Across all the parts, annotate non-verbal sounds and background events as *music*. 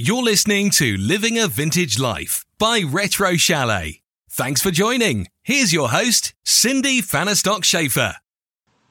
You're listening to Living a Vintage Life by Retro Chalet. Thanks for joining. Here's your host, Cindy Fanistock Schaefer.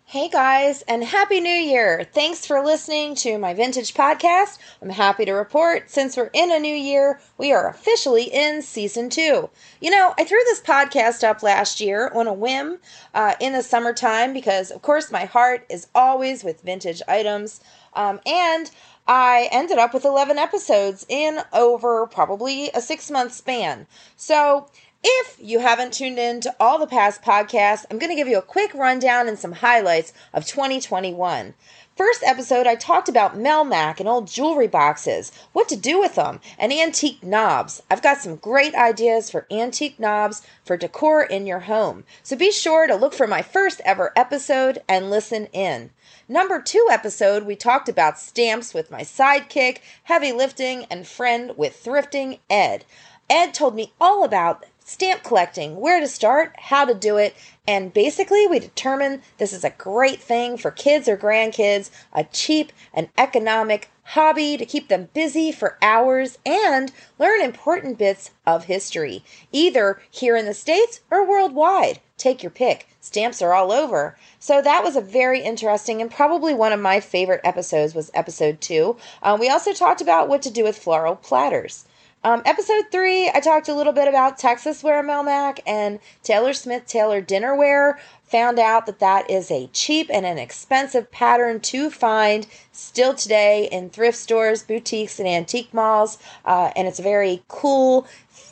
Hey guys, and Happy New Year! Thanks for listening to my vintage podcast. I'm happy to report, since we're in a new year, we are officially in season two. You know, I threw this podcast up last year on a whim uh, in the summertime because, of course, my heart is always with vintage items. Um, and I ended up with 11 episodes in over probably a six month span. So, if you haven't tuned in to all the past podcasts, I'm going to give you a quick rundown and some highlights of 2021. First episode, I talked about Melmac and old jewelry boxes, what to do with them, and antique knobs. I've got some great ideas for antique knobs for decor in your home. So be sure to look for my first ever episode and listen in. Number two episode, we talked about stamps with my sidekick, heavy lifting, and friend with thrifting, Ed. Ed told me all about stamp collecting, where to start, how to do it, and basically we determine this is a great thing for kids or grandkids, a cheap and economic hobby to keep them busy for hours and learn important bits of history, either here in the States or worldwide. Take your pick. Stamps are all over. So that was a very interesting and probably one of my favorite episodes was episode two. Um, we also talked about what to do with floral platters. Um, episode three, I talked a little bit about Texas Ware Melmac and Taylor Smith Taylor Dinnerware. Found out that that is a cheap and an expensive pattern to find still today in thrift stores, boutiques, and antique malls. Uh, and it's a very cool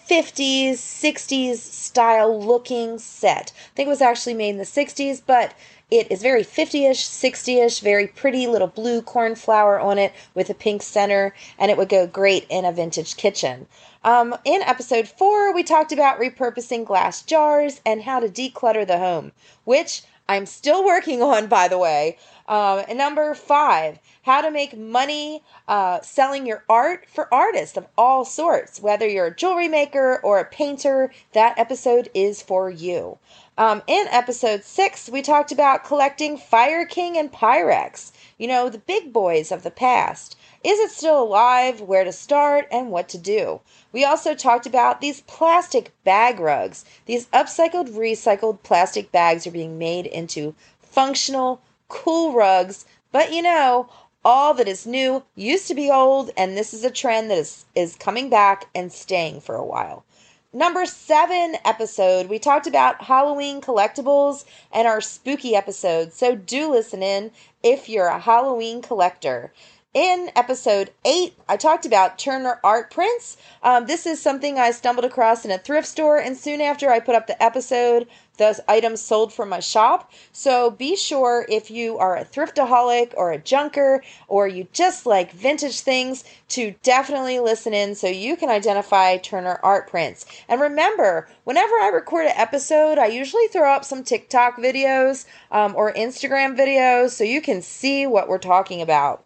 50s, 60s style looking set. I think it was actually made in the 60s, but it is very 50ish, 60ish, very pretty little blue cornflower on it with a pink center, and it would go great in a vintage kitchen. Um, in episode four, we talked about repurposing glass jars and how to declutter the home, which I'm still working on, by the way. Um, and number five, how to make money uh, selling your art for artists of all sorts. Whether you're a jewelry maker or a painter, that episode is for you. Um, in episode six, we talked about collecting Fire King and Pyrex, you know, the big boys of the past. Is it still alive? Where to start and what to do? We also talked about these plastic bag rugs. These upcycled, recycled plastic bags are being made into functional, cool rugs, but you know, all that is new used to be old, and this is a trend that is, is coming back and staying for a while. Number seven episode, we talked about Halloween collectibles and our spooky episode, so do listen in if you're a Halloween collector. In episode 8, I talked about Turner art prints. Um, this is something I stumbled across in a thrift store, and soon after I put up the episode, those items sold from my shop. So be sure if you are a thriftaholic or a junker or you just like vintage things to definitely listen in so you can identify Turner art prints. And remember, whenever I record an episode, I usually throw up some TikTok videos um, or Instagram videos so you can see what we're talking about.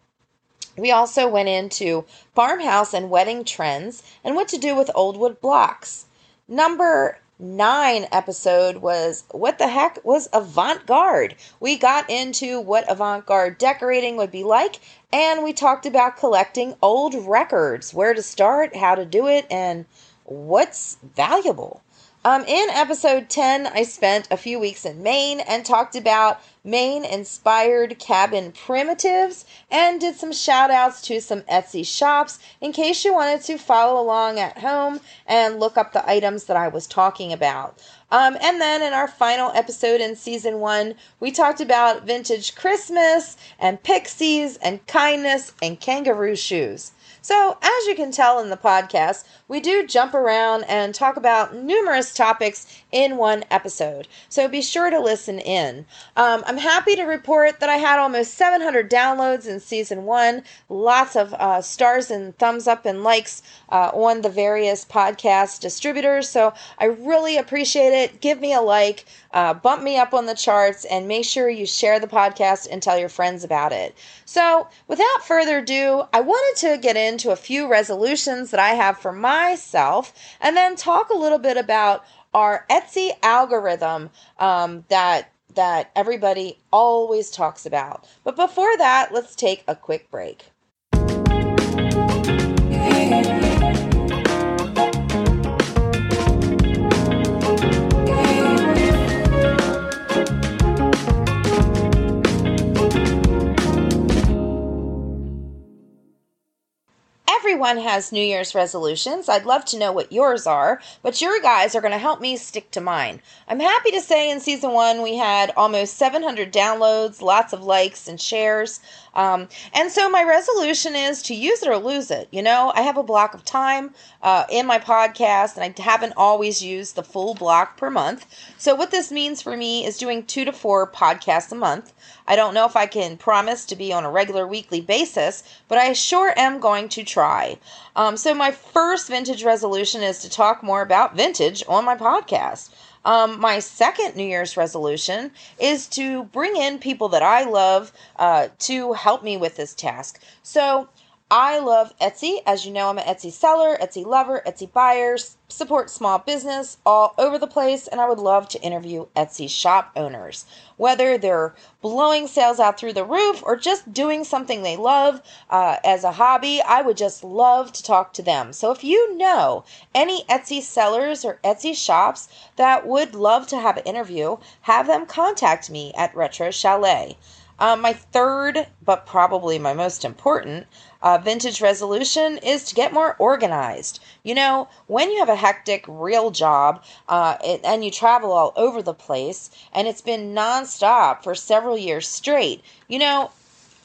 We also went into farmhouse and wedding trends and what to do with old wood blocks. Number nine episode was what the heck was avant garde? We got into what avant garde decorating would be like, and we talked about collecting old records, where to start, how to do it, and what's valuable. Um, in episode 10, I spent a few weeks in Maine and talked about Maine inspired cabin primitives and did some shout outs to some Etsy shops in case you wanted to follow along at home and look up the items that I was talking about. Um, and then in our final episode in season one, we talked about vintage Christmas and pixies and kindness and kangaroo shoes. So, as you can tell in the podcast, we do jump around and talk about numerous topics in one episode. So, be sure to listen in. Um, I'm happy to report that I had almost 700 downloads in season one, lots of uh, stars and thumbs up and likes uh, on the various podcast distributors. So, I really appreciate it. Give me a like, uh, bump me up on the charts, and make sure you share the podcast and tell your friends about it. So, without further ado, I wanted to get in into a few resolutions that I have for myself and then talk a little bit about our Etsy algorithm um, that that everybody always talks about. But before that, let's take a quick break. Everyone has New Year's resolutions. I'd love to know what yours are, but your guys are going to help me stick to mine. I'm happy to say in season one we had almost 700 downloads, lots of likes and shares. Um, and so my resolution is to use it or lose it. You know, I have a block of time uh, in my podcast, and I haven't always used the full block per month. So what this means for me is doing two to four podcasts a month. I don't know if I can promise to be on a regular weekly basis, but I sure am going to try. Um, so my first vintage resolution is to talk more about vintage on my podcast. Um, my second New Year's resolution is to bring in people that I love uh, to help me with this task. So I love Etsy. As you know, I'm an Etsy seller, Etsy lover, Etsy buyer, support small business all over the place, and I would love to interview Etsy shop owners. Whether they're blowing sales out through the roof or just doing something they love uh, as a hobby, I would just love to talk to them. So if you know any Etsy sellers or Etsy shops that would love to have an interview, have them contact me at Retro Chalet. Um, my third, but probably my most important, uh, vintage resolution is to get more organized. You know, when you have a hectic real job uh, it, and you travel all over the place and it's been nonstop for several years straight, you know,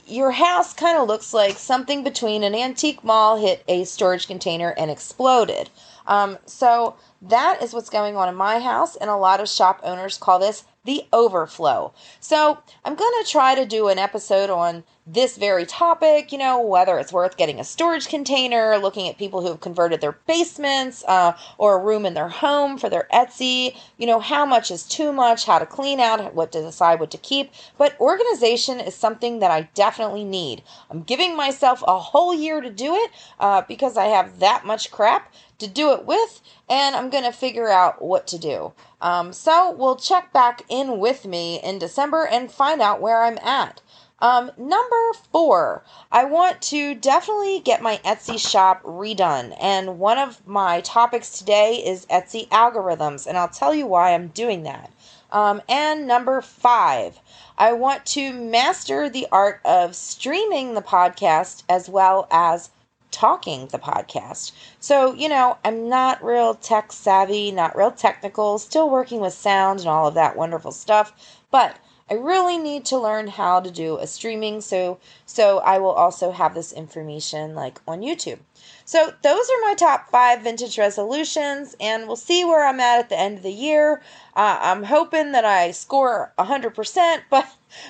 your house kind of looks like something between an antique mall hit a storage container and exploded. Um, so that is what's going on in my house, and a lot of shop owners call this the overflow. So I'm going to try to do an episode on this very topic, you know, whether it's worth getting a storage container, looking at people who have converted their basements uh, or a room in their home for their Etsy, you know, how much is too much, how to clean out, what to decide what to keep. But organization is something that I definitely need. I'm giving myself a whole year to do it uh, because I have that much crap to do it with, and I'm going to figure out what to do. Um, so we'll check back in with me in December and find out where I'm at. Um, number four, I want to definitely get my Etsy shop redone. And one of my topics today is Etsy algorithms, and I'll tell you why I'm doing that. Um, and number five, I want to master the art of streaming the podcast as well as talking the podcast. So, you know, I'm not real tech savvy, not real technical, still working with sound and all of that wonderful stuff, but I really need to learn how to do a streaming so so I will also have this information like on YouTube. So those are my top 5 vintage resolutions and we'll see where I'm at at the end of the year. Uh, I'm hoping that I score 100%, *laughs* but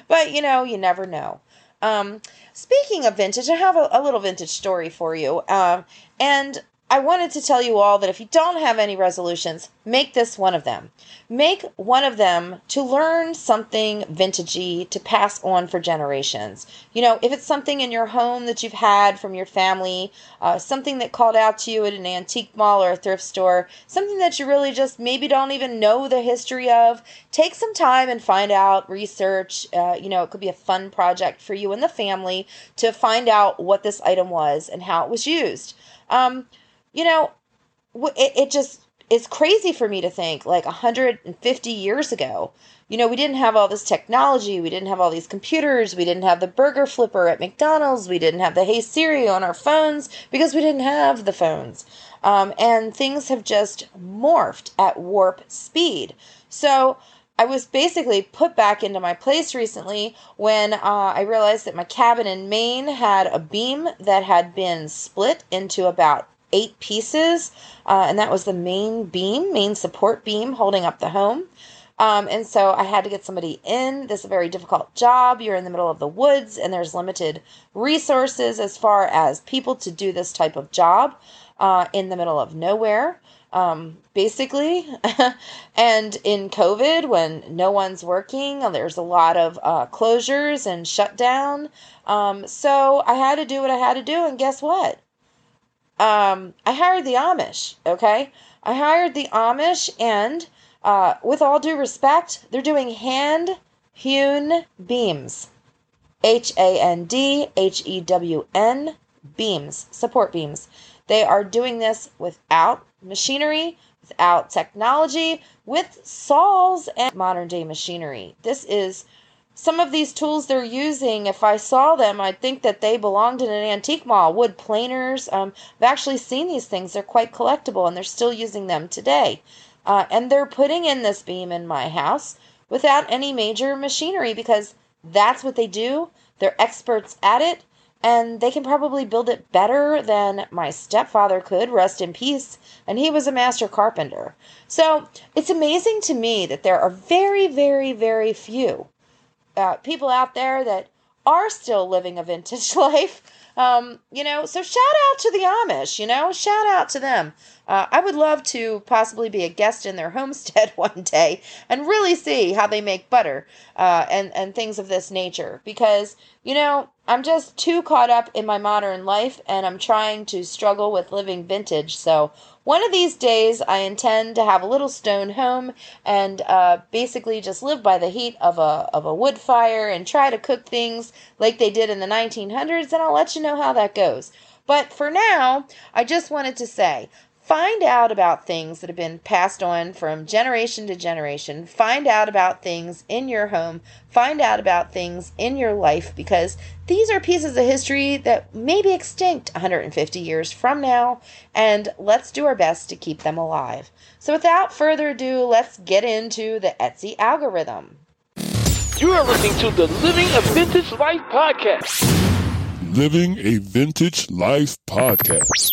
but you know, you never know. Um, speaking of vintage, I have a, a little vintage story for you. Um, and I wanted to tell you all that if you don't have any resolutions, make this one of them. Make one of them to learn something vintagey to pass on for generations. You know, if it's something in your home that you've had from your family, uh, something that called out to you at an antique mall or a thrift store, something that you really just maybe don't even know the history of, take some time and find out, research. Uh, you know, it could be a fun project for you and the family to find out what this item was and how it was used. Um, you know, it, it just is crazy for me to think like 150 years ago. You know, we didn't have all this technology. We didn't have all these computers. We didn't have the burger flipper at McDonald's. We didn't have the Hey Siri on our phones because we didn't have the phones. Um, and things have just morphed at warp speed. So I was basically put back into my place recently when uh, I realized that my cabin in Maine had a beam that had been split into about eight pieces, uh, and that was the main beam, main support beam holding up the home. Um, and so I had to get somebody in. This is a very difficult job. You're in the middle of the woods, and there's limited resources as far as people to do this type of job uh, in the middle of nowhere. Um, basically. *laughs* and in COVID, when no one's working, there's a lot of uh, closures and shutdown. Um, so I had to do what I had to do, and guess what? Um, I hired the Amish, okay? I hired the Amish, and uh, with all due respect, they're doing hand hewn beams. H A N D H E W N beams, support beams. They are doing this without machinery, without technology, with saws and modern day machinery. This is some of these tools they're using, if I saw them, I'd think that they belonged in an antique mall. Wood planers. Um, I've actually seen these things. They're quite collectible and they're still using them today. Uh, and they're putting in this beam in my house without any major machinery because that's what they do. They're experts at it and they can probably build it better than my stepfather could, rest in peace, and he was a master carpenter. So it's amazing to me that there are very, very, very few uh, people out there that are still living a vintage *laughs* life. Um, you know, so shout out to the Amish, you know, shout out to them. Uh, I would love to possibly be a guest in their *laughs* homestead *laughs* one day and really see how they make butter uh, and, and things of this nature because, you know, I'm just too caught up in my modern life and I'm trying to struggle with living vintage. So one of these days, I intend to have a little stone home and uh, basically just live by the heat of a, of a wood fire and try to cook things like they did in the 1900s, and I'll let you know how that goes. But for now, I just wanted to say Find out about things that have been passed on from generation to generation. Find out about things in your home. Find out about things in your life because these are pieces of history that may be extinct 150 years from now, and let's do our best to keep them alive. So, without further ado, let's get into the Etsy algorithm. You are listening to the Living a Vintage Life podcast. Living a Vintage Life podcast.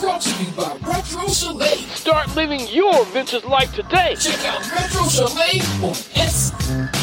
Brought to you by Retro Chalet. Start living your vintage life today. Check out Retro Chalet on Etsy.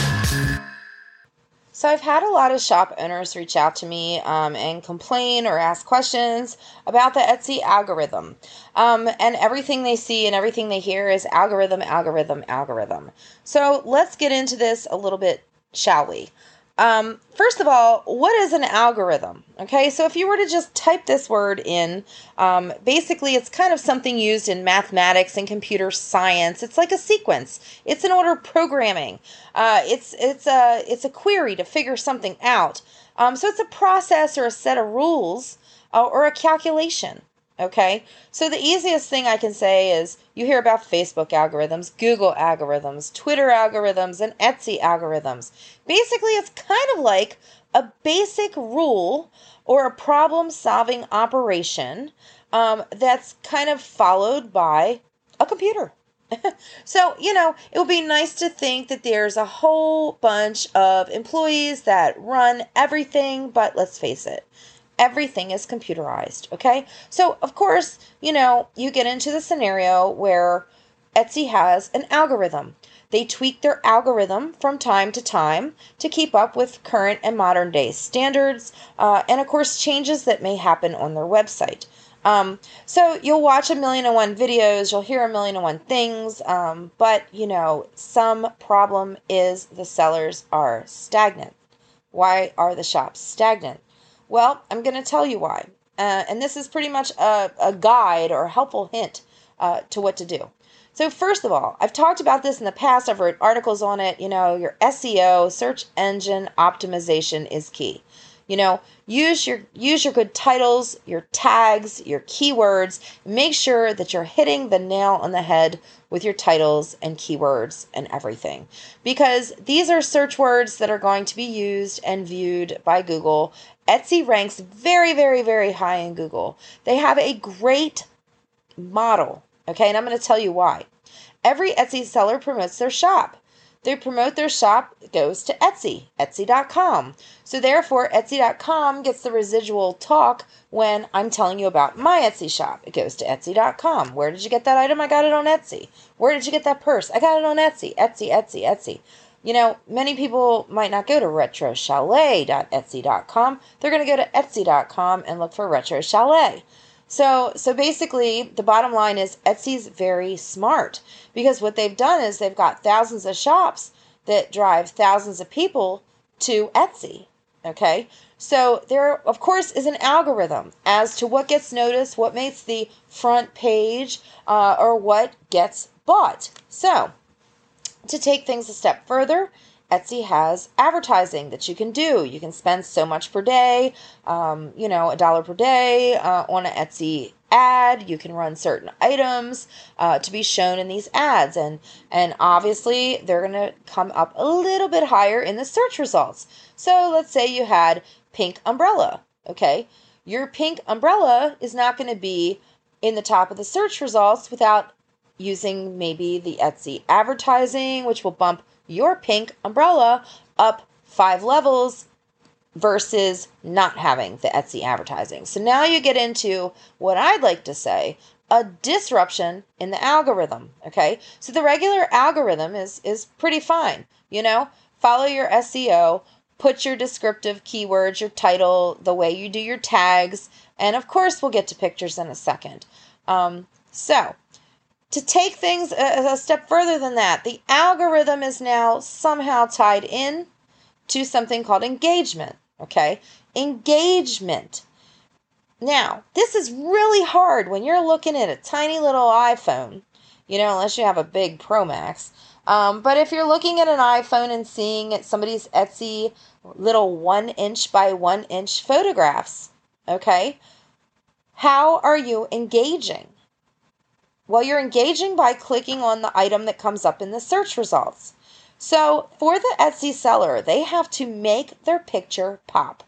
So I've had a lot of shop owners reach out to me um, and complain or ask questions about the Etsy algorithm. Um, and everything they see and everything they hear is algorithm, algorithm, algorithm. So let's get into this a little bit, shall we? Um, first of all, what is an algorithm? Okay, so if you were to just type this word in, um, basically it's kind of something used in mathematics and computer science. It's like a sequence. It's an order of programming. Uh, it's it's a it's a query to figure something out. Um, so it's a process or a set of rules uh, or a calculation. Okay, so the easiest thing I can say is you hear about Facebook algorithms, Google algorithms, Twitter algorithms, and Etsy algorithms. Basically, it's kind of like a basic rule or a problem solving operation um, that's kind of followed by a computer. *laughs* so, you know, it would be nice to think that there's a whole bunch of employees that run everything, but let's face it, everything is computerized. Okay. So, of course, you know, you get into the scenario where Etsy has an algorithm. They tweak their algorithm from time to time to keep up with current and modern day standards, uh, and of course, changes that may happen on their website. Um, so you'll watch a million and one videos, you'll hear a million and one things, um, but you know, some problem is the sellers are stagnant. Why are the shops stagnant? Well, I'm going to tell you why. Uh, and this is pretty much a, a guide or a helpful hint uh, to what to do. So, first of all, I've talked about this in the past. I've written articles on it. You know, your SEO, search engine optimization, is key. You know, use your use your good titles, your tags, your keywords. Make sure that you're hitting the nail on the head with your titles and keywords and everything. Because these are search words that are going to be used and viewed by Google. Etsy ranks very, very, very high in Google. They have a great model, okay? And I'm going to tell you why. Every Etsy seller promotes their shop. They promote their shop, goes to Etsy, Etsy.com. So therefore, Etsy.com gets the residual talk when I'm telling you about my Etsy shop. It goes to Etsy.com. Where did you get that item? I got it on Etsy. Where did you get that purse? I got it on Etsy. Etsy, Etsy, Etsy. You know, many people might not go to retrochalet.etsy.com. They're going to go to etsy.com and look for Retro Chalet. So, so basically, the bottom line is Etsy's very smart because what they've done is they've got thousands of shops that drive thousands of people to Etsy. Okay, so there, of course, is an algorithm as to what gets noticed, what makes the front page, uh, or what gets bought. So, to take things a step further, Etsy has advertising that you can do. You can spend so much per day, um, you know, a dollar per day uh, on an Etsy ad. You can run certain items uh, to be shown in these ads, and and obviously they're going to come up a little bit higher in the search results. So let's say you had pink umbrella. Okay, your pink umbrella is not going to be in the top of the search results without using maybe the Etsy advertising, which will bump your pink umbrella up five levels versus not having the Etsy advertising. So now you get into what I'd like to say a disruption in the algorithm, okay? So the regular algorithm is is pretty fine, you know? Follow your SEO, put your descriptive keywords, your title, the way you do your tags, and of course we'll get to pictures in a second. Um, so, to take things a, a step further than that, the algorithm is now somehow tied in to something called engagement. Okay? Engagement. Now, this is really hard when you're looking at a tiny little iPhone, you know, unless you have a big Pro Max. Um, but if you're looking at an iPhone and seeing somebody's Etsy little one inch by one inch photographs, okay, how are you engaging? Well, you're engaging by clicking on the item that comes up in the search results. So for the Etsy seller, they have to make their picture pop.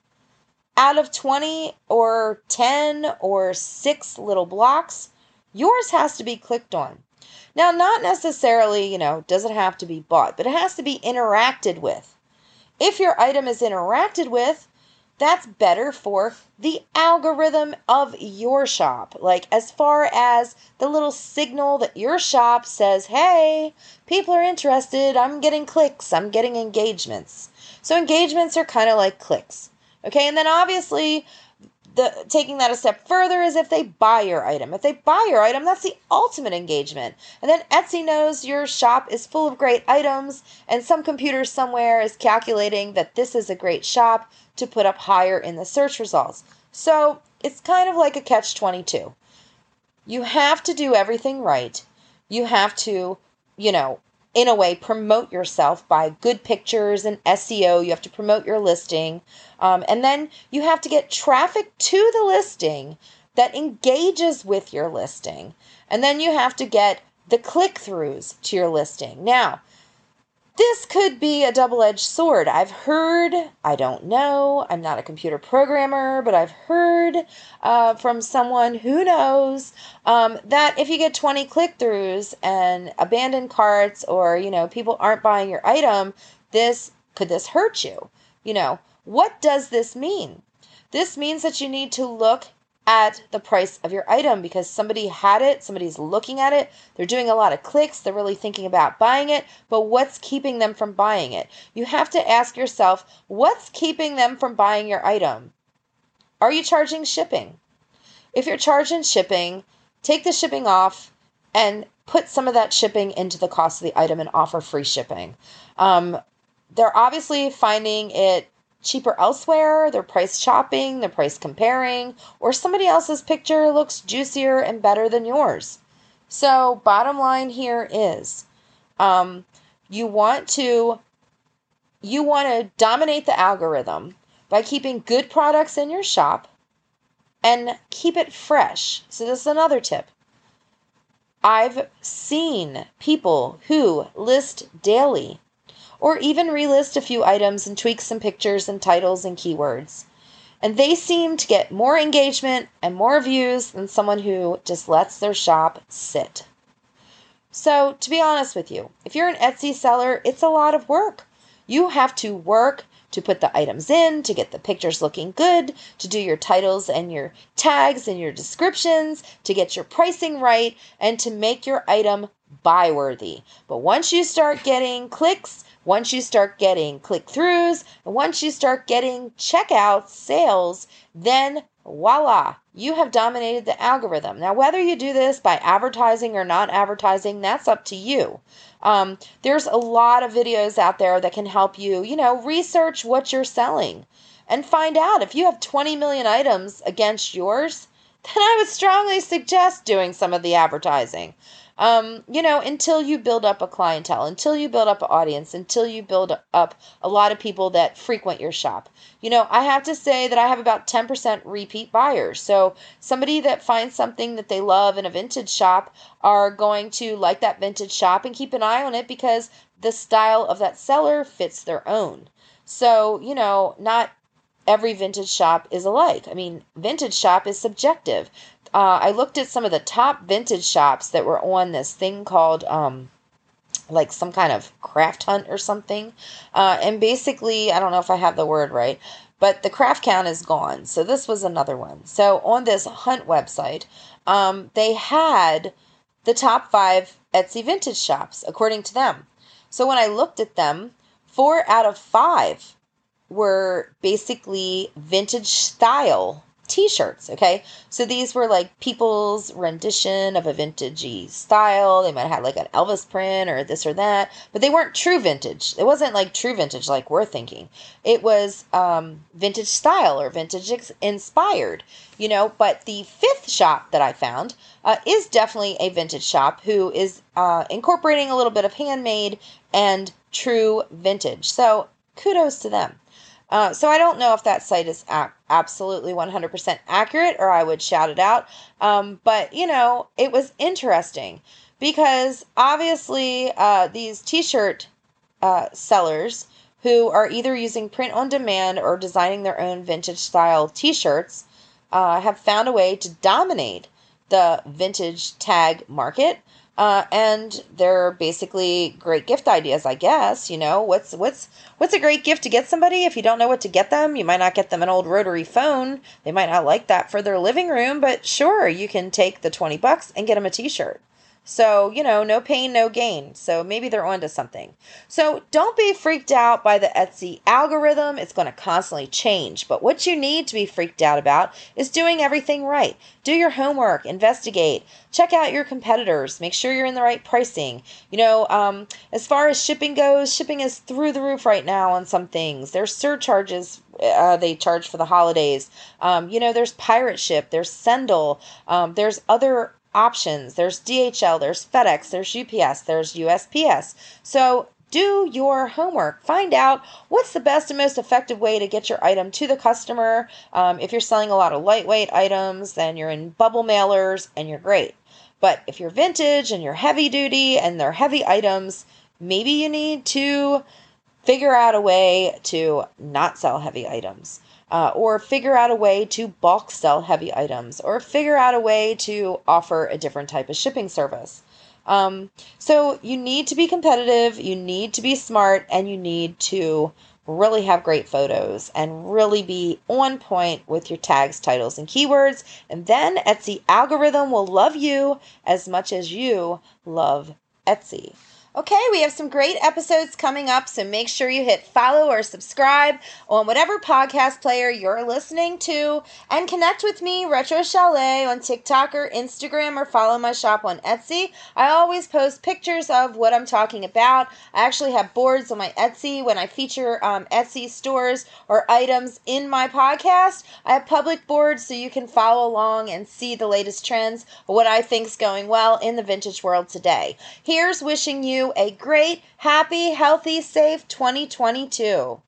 Out of 20 or 10 or 6 little blocks, yours has to be clicked on. Now, not necessarily, you know, does it have to be bought, but it has to be interacted with. If your item is interacted with, that's better for the algorithm of your shop. Like, as far as the little signal that your shop says, hey, people are interested, I'm getting clicks, I'm getting engagements. So, engagements are kind of like clicks. Okay, and then obviously, the taking that a step further is if they buy your item. If they buy your item, that's the ultimate engagement. And then Etsy knows your shop is full of great items, and some computer somewhere is calculating that this is a great shop to put up higher in the search results. So it's kind of like a catch 22. You have to do everything right. You have to, you know, in a way, promote yourself by good pictures and SEO. You have to promote your listing. Um, and then you have to get traffic to the listing that engages with your listing. And then you have to get the click throughs to your listing. Now, this could be a double edged sword. I've heard, I don't know, I'm not a computer programmer, but I've heard uh, from someone who knows um, that if you get 20 click throughs and abandoned carts or, you know, people aren't buying your item, this could this hurt you? You know, what does this mean? This means that you need to look at the price of your item because somebody had it, somebody's looking at it, they're doing a lot of clicks, they're really thinking about buying it, but what's keeping them from buying it? You have to ask yourself, what's keeping them from buying your item? Are you charging shipping? If you're charging shipping, take the shipping off and put some of that shipping into the cost of the item and offer free shipping. Um, they're obviously finding it cheaper elsewhere, they're price shopping, they're price comparing, or somebody else's picture looks juicier and better than yours. So, bottom line here is um, you want to you want to dominate the algorithm by keeping good products in your shop and keep it fresh. So this is another tip. I've seen people who list daily or even relist a few items and tweak some pictures and titles and keywords. And they seem to get more engagement and more views than someone who just lets their shop sit. So, to be honest with you, if you're an Etsy seller, it's a lot of work. You have to work to put the items in, to get the pictures looking good, to do your titles and your tags and your descriptions, to get your pricing right, and to make your item buy worthy. But once you start getting clicks, once you start getting click throughs, once you start getting checkouts, sales, then voila, you have dominated the algorithm. Now, whether you do this by advertising or not advertising, that's up to you. Um, there's a lot of videos out there that can help you, you know, research what you're selling and find out if you have 20 million items against yours, then I would strongly suggest doing some of the advertising. Um, you know, until you build up a clientele, until you build up an audience, until you build up a lot of people that frequent your shop. You know, I have to say that I have about 10% repeat buyers. So somebody that finds something that they love in a vintage shop are going to like that vintage shop and keep an eye on it because the style of that seller fits their own. So, you know, not every vintage shop is alike. I mean, vintage shop is subjective. Uh, I looked at some of the top vintage shops that were on this thing called um, like some kind of craft hunt or something. Uh, and basically, I don't know if I have the word right, but the craft count is gone. So this was another one. So on this hunt website, um, they had the top five Etsy vintage shops according to them. So when I looked at them, four out of five were basically vintage style t-shirts okay? So these were like people's rendition of a vintagey style. They might have had like an elvis print or this or that but they weren't true vintage. It wasn't like true vintage like we're thinking. It was um, vintage style or vintage inspired you know? But the fifth shop that i found uh, is definitely a vintage shop who is uh, incorporating a little bit of handmade and true vintage. So kudos to them uh, so I don't know if that site is a- absolutely 100% accurate or I would shout it out. Um, but, you know, it was interesting because obviously uh, these t shirt uh, sellers who are either using print on demand or designing their own vintage style t shirts uh, have found a way to dominate the vintage tag market. Uh, and they're basically great gift ideas, I guess. You know, what's what's what's a great gift to get somebody if you don't know what to get them? You might not get them an old rotary phone. They might not like that for their living room, but sure, you can take the twenty bucks and get them a T-shirt. So, you know, no pain, no gain. So maybe they're onto something. So don't be freaked out by the Etsy algorithm. It's going to constantly change. But what you need to be freaked out about is doing everything right. Do your homework, investigate, check out your competitors, make sure you're in the right pricing. You know, um, as far as shipping goes, shipping is through the roof right now on some things. There's surcharges uh, they charge for the holidays. Um, you know, there's Pirate Ship, there's Sendle, um, there's other options. There's DHL, there's FedEx, there's UPS, there's USPS. So do your homework. Find out what's the best and most effective way to get your item to the customer. Um, if you're selling a lot of lightweight items, then you're in bubble mailers and you're great. But if you're vintage and you're heavy duty and they're heavy items, maybe you need to figure out a way to not sell heavy items uh, or figure out a way to bulk sell heavy items, or figure out a way to offer a different type of shipping service. Um, so you need to be competitive, you need to be smart, and you need to really have great photos and really be on point with your tags, titles, and keywords. And then Etsy algorithm will love you as much as you love Etsy. Okay, we have some great episodes coming up, so make sure you hit follow or subscribe on whatever podcast player you're listening to and connect with me, Retro Chalet, on TikTok or Instagram or follow my shop on Etsy. I always post pictures of what I'm talking about. I actually have boards on my Etsy when I feature um, Etsy stores or items in my podcast. I have public boards so you can follow along and see the latest trends, what I think is going well in the vintage world today. Here's wishing you a great, happy, healthy, safe 2022.